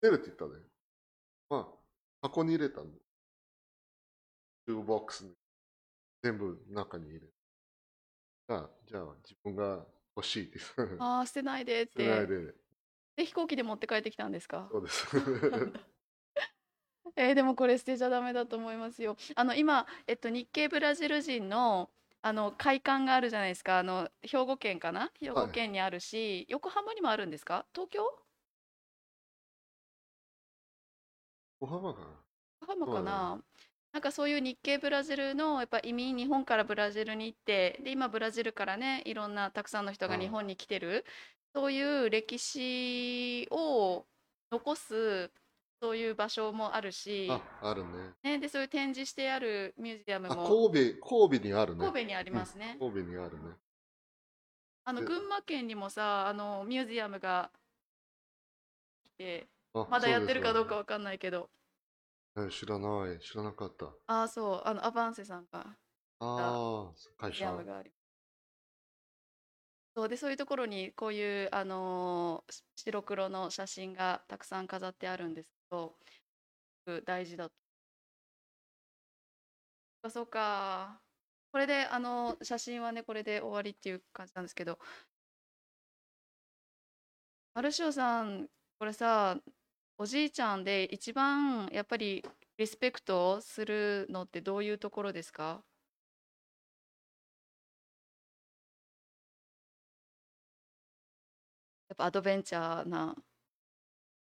てるって言ったね。まあ、箱に入れたの。シューボックスに。全部中に入れる。あじゃあ、自分が欲しいって。ああ、捨てないでっ捨てないて。で。で、飛行機で持って帰ってきたんですか？そうです。えーでもこれ捨てちゃダメだと思いますよ。あの今、えっと、日系ブラジル人の、あの会館があるじゃないですか。あの兵庫県かな？兵庫県にあるし、横浜にもあるんですか？東京？小浜かな？横浜かそうだななんかそういう日系ブラジルのやっぱ移民日本からブラジルに行ってで今ブラジルからねいろんなたくさんの人がうん日本に来てるそういう歴史を残すそういう場所もあるし、あ、あるね。ね、でそういう展示してあるミュージアムあ、も神戸、神戸にあるね。神戸にありますね。神戸にあるね。であの群馬県にもさあのミュージアムが来てあまだやってるかどうかそわかんないけどえ知らない、知らなかった。ああそうあのアバンセさんがああ、会社。ムがありそうでそういうところにこういう、あのーし白黒の写真がたくさん飾ってあるんですけど大事だと。あそうかこれであの写真はねこれで終わりっていう感じなんですけどマルシオさんこれさおじいちゃんで一番やっぱりリスペクトするのってどういうところですか？やっぱアドベンチャーな。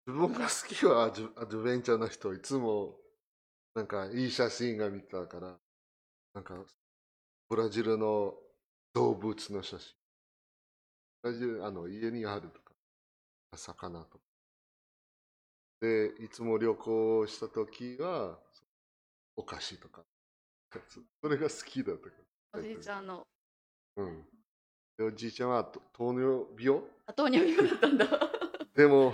自分が好きはアドアドベンチャーの人、いつもなんかいい写真が見たから、なんかブラジルの動物の写真。ブラジル、あの家にあるとか、魚とか。で、いつも旅行したときは、お菓子とか。それが好きだったから。おじいちゃんの。うん。で、おじいちゃんはと糖尿病？あ、糖尿病だったんだ。でも、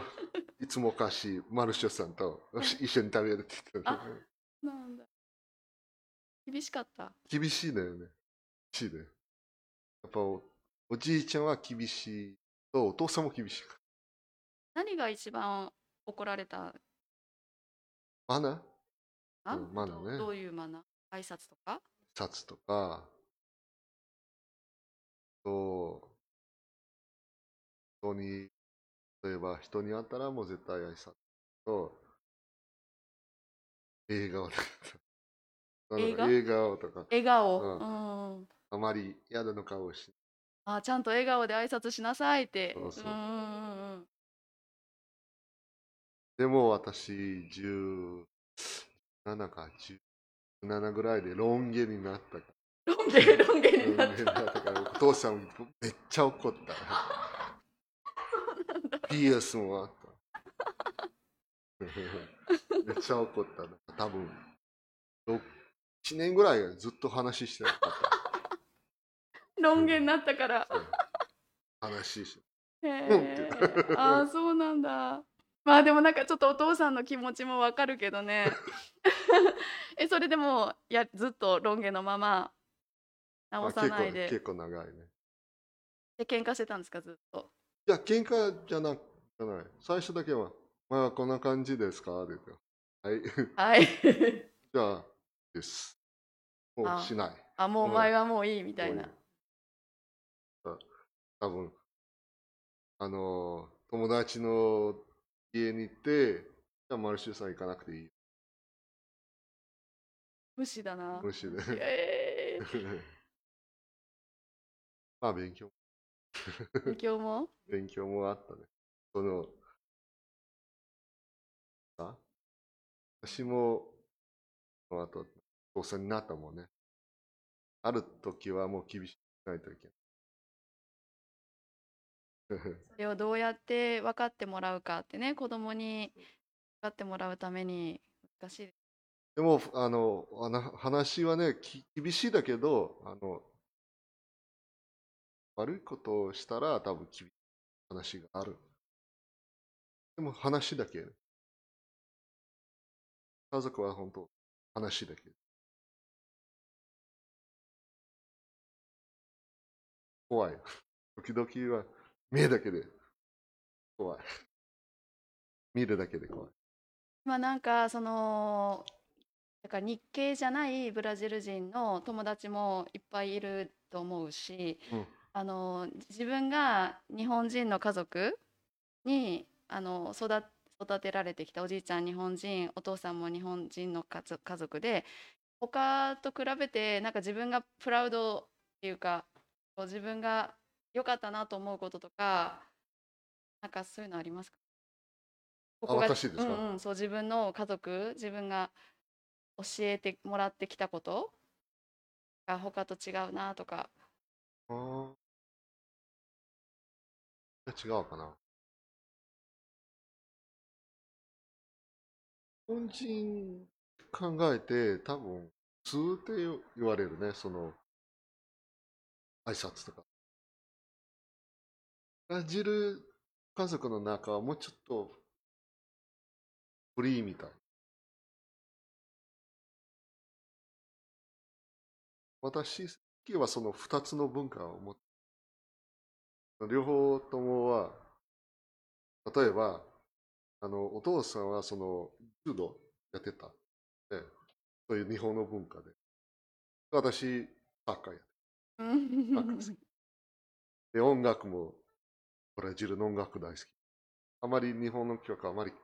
いつもお菓子、マルショさんと一緒に食べるって言ってあた。なんだ。厳しかった。厳しいだよね。厳しいね。やっぱお、おじいちゃんは厳しいと、お父さんも厳しい。何が一番怒られた。マナあ、うんマナね。どういうマナ挨拶とか？シャツとか、と、人に、例えば人に会ったらもう絶対挨拶と、映画を映画？映画をとか、笑顔。ううん。あまり嫌だの顔をしあ、ちゃんと笑顔で挨拶しなさいって。そうそう。うん。でも私、17か17ぐらいでロン毛になったかロン毛、ロン毛ら。になっロン毛になったた。から、お父さんめっちゃ怒った。ピアスもあった。めっちゃ怒ったな。多分、1年ぐらいずっと話してなかった。ロン毛になったから。話して。へえ。ああ、そうなんだ。まあでもなんかちょっとお父さんの気持ちもわかるけどね。えそれでもやずっとロン毛のまま直さないで結構長いね。で喧嘩してたんですかずっといや、喧嘩じゃなじゃない。最初だけは、まあ、こんな感じですか？って言ってはい。はい じゃあ、です。もうあしない。あもうおうん前はもういいみたいな、多分あの、友達の家に行って、じゃあ、マルシュさん行かなくていい。無視だな無視で。えー、まあ、勉強、今日も？勉強もあったね。その、あ？私も、その後、お父さんになったもんね。ある時はもう厳しくないといけない。それをどうやって分かってもらうかってね子供に分かってもらうために難しいですでも、あの、あの話はね、き厳しいだけど、あの、悪いことをしたら多分厳しい話がある。でも話だけ。家族は本当話だけ。怖い。時々は目だけで怖い。見るだけで怖い。まあなんかそのだから日系じゃないブラジル人の友達もいっぱいいると思うし、うんあの自分が日本人の家族にあの育育てられてきたおじいちゃん日本人お父さんも日本人の家族で他と比べてなんか自分がプラウドっていうか自分が良かったなと思うこととかなんかそういうのありますか？こあこが私ですか？うんうん、そう自分の家族自分が教えてもらってきたことが他と違うなとかあー違うかな。日本人考えて多分普通って言われるね、その挨拶とか。ブラジル家族の中はもうちょっとフリーみたい。私好きはその二つの文化を持って両方ともは、例えば、あの、お父さんはその、柔道やってた。ね、そういう日本の文化で。私、サッカーやってうん で、音楽も、ブラジルの音楽大好き。あまり日本の曲あまり聴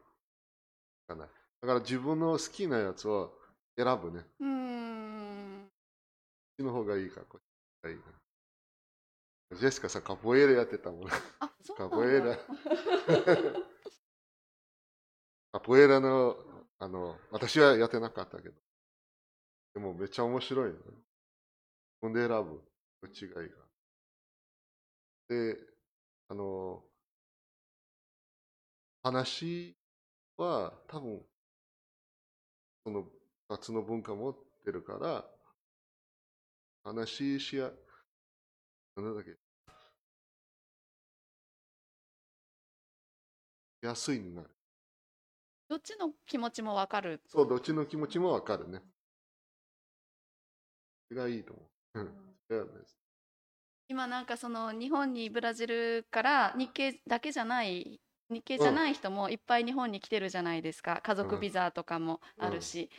かない。だから自分の好きなやつを選ぶね。こうーんっちの方がいいか、こっちがいいか。ジェシカさん、カポエーラやってたもん。あそうカポエラ。カポエーラの、あの、私はやってなかったけど。でもめっちゃ面白いね。自分で選ぶ。どっちがいいか。で、あの、話は多分、その2つの文化持ってるから、話しや、なんだっけ、安いになる。どっちの気持ちもわかるそう、どっちの気持ちもわかるね。それがいいと思う。うん。それはね今なんかその日本にブラジルから日系だけじゃない日系じゃない人もいっぱい日本に来てるじゃないですか。家族ビザとかもあるし、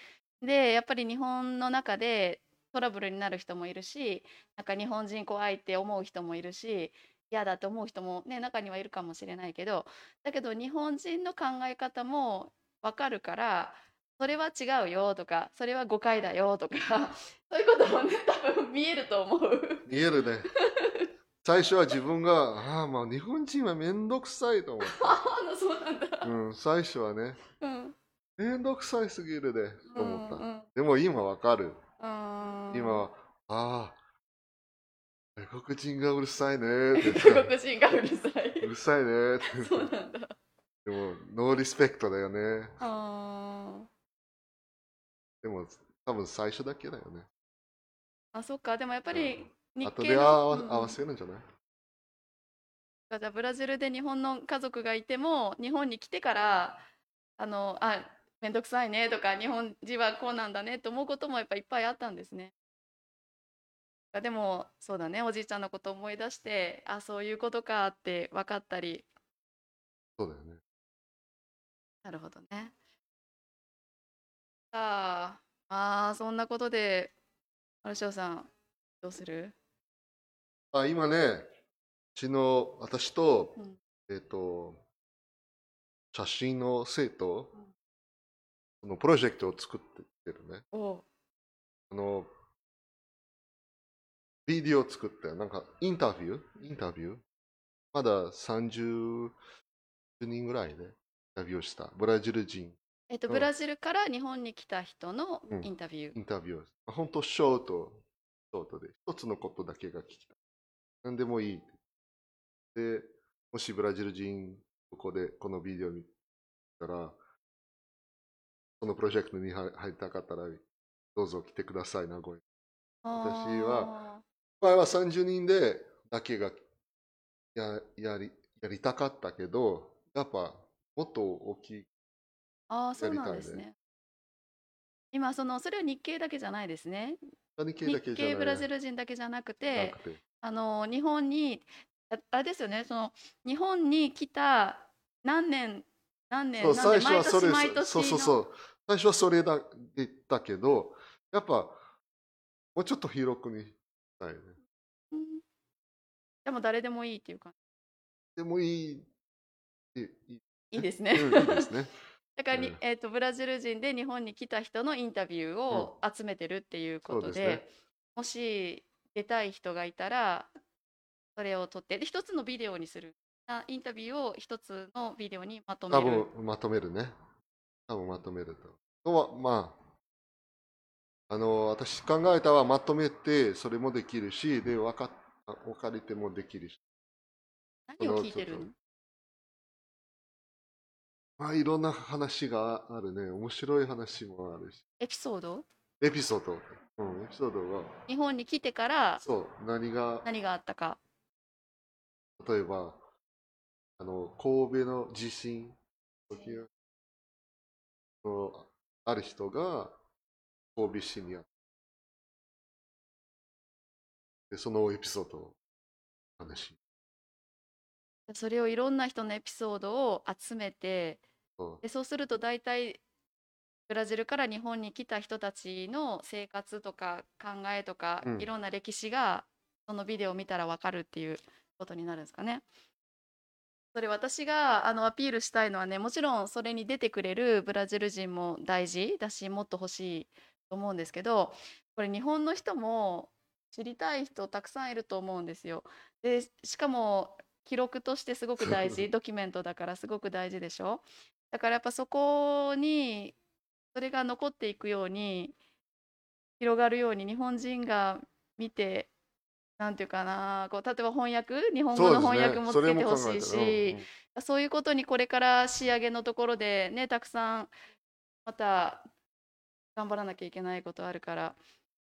でやっぱり日本の中でトラブルになる人もいるしなんか日本人怖いって思う人もいるし嫌だって思う人もね中にはいるかもしれないけどだけど日本人の考え方も分かるからそれは違うよとかそれは誤解だよとか そういうこともね多分見えると思う。見えるね。最初は自分が、ああ、まあ日本人はめんどくさいと思っ ああそうなんだ。た。うん、最初はね、うん。めんどくさいすぎるで、と思った。うんでも今わかる。うん。今は、ああ、外国人がうるさいねって。外国人がうるさい。うるさいねって。そうなんだ。でも、ノーリスペクトだよね。あでも、多分最初だけだよね。あ。あ、そっか。でもやっぱり日後系ので合合わせるんじゃない？じゃあブラジルで日本の家族がいても日本に来てからあのあ面倒くさいねとか日本人はこうなんだねと思うこともやっぱいっぱいあったんですね。でもそうだねおじいちゃんのこと思い出してあそういうことかって分かったりそうだよね。なるほどね。さあまあそんなことでマルショーさんどうする？あ今ね、うちの私と、うん。えっ、と、写真の生徒、そのプロジェクトを作ってるね。おう。あの、ビデオを作って、なんかインタビュー？インタビュー？まだ30人ぐらいでインタビューをした。ブラジル人えっとうんブラジルから日本に来た人のうんインタビューインタビュー。本当ショート、ショートで、一つのことだけが聞きたい。何でもいいって。で、もしブラジル人、ここでこのビデオ見たら、このプロジェクトに入入りたかったら、どうぞ来てください、名古屋。私は前は30人でだけがややりやりたかったけど、やっぱもっと大きい。あーあーそうなんですね。今そのそれは日系だけじゃないですね。何系日だけじ系ブラジル人だけじゃなくてなくてあの日本にああれですよねその日本に来た何年何年そう何年最初はそれ毎年毎年のそうそうそう。最初はそれだ言ったけどやっぱもうちょっと広くにしたいね。うん。でも誰でもいいっていうか。でもいいいいい。いいですね。うんいいですねだからに、うん。えー、とブラジル人で日本に来た人のインタビューを集めてるっていうことで,、そうですね。もし出たい人がいたらそれを撮ってで一つのビデオにするあインタビューを一つのビデオにまとめ多る分まとめるね。多分まとめると。のはまああの私考えたはまとめてそれもできるしで分かっ分かれてもできるし。何を聞いてるの？あいろんな話があるね。面白い話もあるし。エピソード？エピソード。うん、エピソードが、日本に来てからそう、何が、何があったか。例えば、あの、神戸の地震。時はそのある人が神戸市にあって、で、そのエピソードを話。それをいろんな人のエピソードを集めてそうでそうすると大体ブラジルから日本に来た人たちの生活とか考えとか、うんいろんな歴史がそのビデオを見たら分かるっていうことになるんですかね。それ私があのアピールしたいのはねもちろんそれに出てくれるブラジル人も大事だしもっと欲しいと思うんですけどこれ日本の人も知りたい人たくさんいると思うんですよ。でしかも記録としてすごく大事ドキュメントだからすごく大事でしょ？だからやっぱそこにそれが残っていくように広がるように日本人が見てなんていうかなこう例えば翻訳日本語の翻訳もつけてほしいしそういうことにこれから仕上げのところでねたくさんまた頑張らなきゃいけないことあるから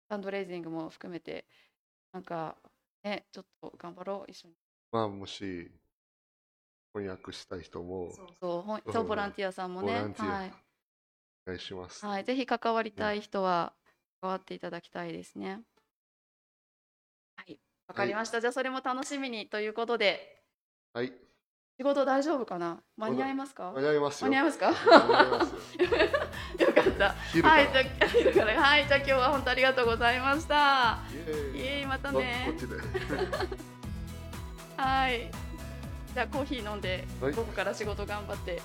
ファンドレイジングも含めてなんかねちょっと頑張ろう一緒に。まあ、もし、翻訳したい人もそうほんうんそうボランティアさんもねボランティアはいお願いします。はい、ぜひ関わりたい人は関わっていただきたいですね。はい、わかりました。じゃあそれも楽しみにということで、はい。仕事大丈夫かな？間に合いますか？間に合いますよ。間に合いますか？よ よかった。はい、じゃあ昼からはい、じゃあ今日は本当ありがとうございました。いえ、またこね。はい。じゃあコーヒー飲んで、はい午後から仕事頑張って